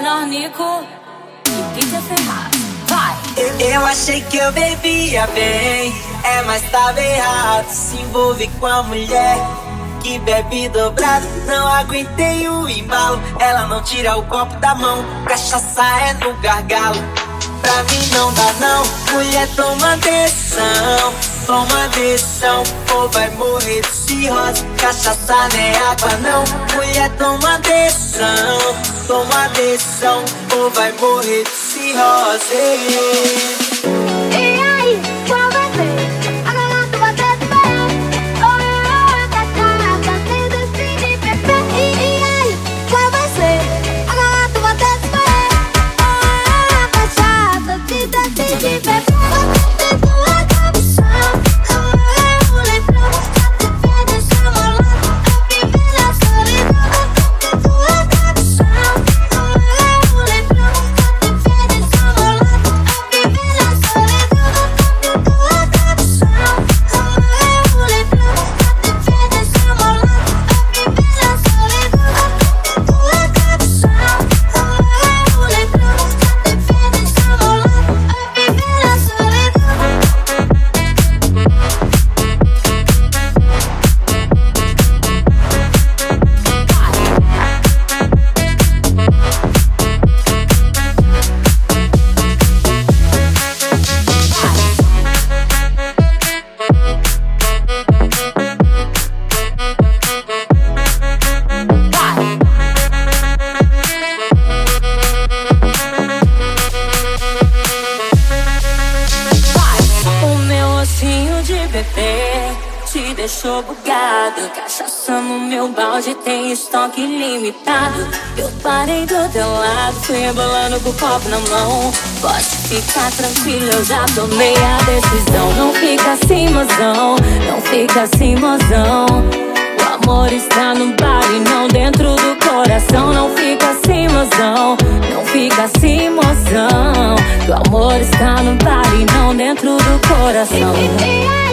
Menor Nico e Peter Ferraz. Vai! Eu achei que eu bebia bem, é, mas tava errado. Se envolve com a mulher que bebe dobrado. Não aguentei o embalo, ela não tira o copo da mão. Cachaça é no gargalo. Pra mim não dá não, mulher toma decisão, toma decisão, ou vai morrer de cirrose. Cachaça é água não, mulher toma decisão, toma decisão, ou vai morrer de cirrose. Te deixou bugado. Cachaça no meu balde tem estoque limitado. Eu parei do teu lado, fui rebolando com o copo na mão. Pode ficar tranquilo, eu já tomei a decisão. Não fica assim, mozão, não fica assim, mozão. O amor está no bar e não dentro do coração. Não fica assim, mozão, não fica assim, mozão. O amor está no bar e não dentro do coração.